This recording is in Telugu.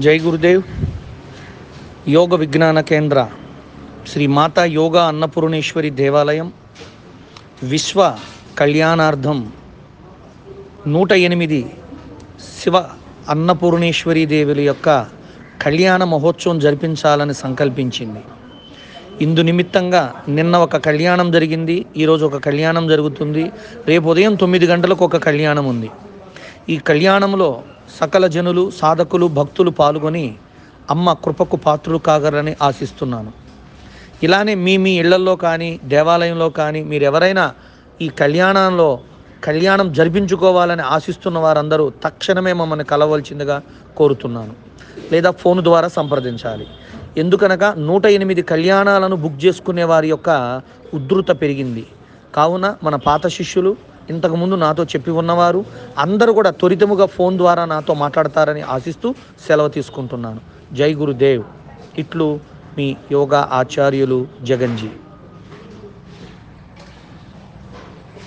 జై గురుదేవ్. యోగ విజ్ఞాన కేంద్ర శ్రీ మాతా యోగా అన్నపూర్ణేశ్వరి దేవాలయం విశ్వ కళ్యాణార్థం నూట ఎనిమిది శివ అన్నపూర్ణేశ్వరి దేవుల యొక్క కళ్యాణ మహోత్సవం జరిపించాలని సంకల్పించింది. ఇందు నిమిత్తంగా నిన్న ఒక కళ్యాణం జరిగింది ఈరోజు ఒక కళ్యాణం జరుగుతుంది. రేపు ఉదయం తొమ్మిది గంటలకు ఒక కళ్యాణం ఉంది. ఈ కళ్యాణంలో సకల జనులు సాధకులు భక్తులు పాల్గొని అమ్మ కృపకు పాత్రులు కాగరని ఆశిస్తున్నాను. ఇలానే మీ మీ ఇళ్ళల్లో కానీ దేవాలయంలో కానీ మీరు ఎవరైనా ఈ కళ్యాణంలో కళ్యాణం జరిపించుకోవాలని ఆశిస్తున్న వారందరూ తక్షణమే మమ్మల్ని కలవలసిందిగా కోరుతున్నాను. లేదా ఫోన్ ద్వారా సంప్రదించాలి. ఎందుకనగా నూట ఎనిమిది కళ్యాణాలను బుక్ చేసుకునే వారి యొక్క ఉధృత పెరిగింది. కావున మన పాత శిష్యులు ఇంతకుముందు నాతో చెప్పి ఉన్నవారు అందరూ కూడా త్వరితముగా ఫోన్ ద్వారా నాతో మాట్లాడతారని ఆశిస్తూ సెలవు తీసుకుంటున్నాను. జై గురుదేవ్. ఇట్లు మీ యోగా ఆచార్యులు జగన్జీ.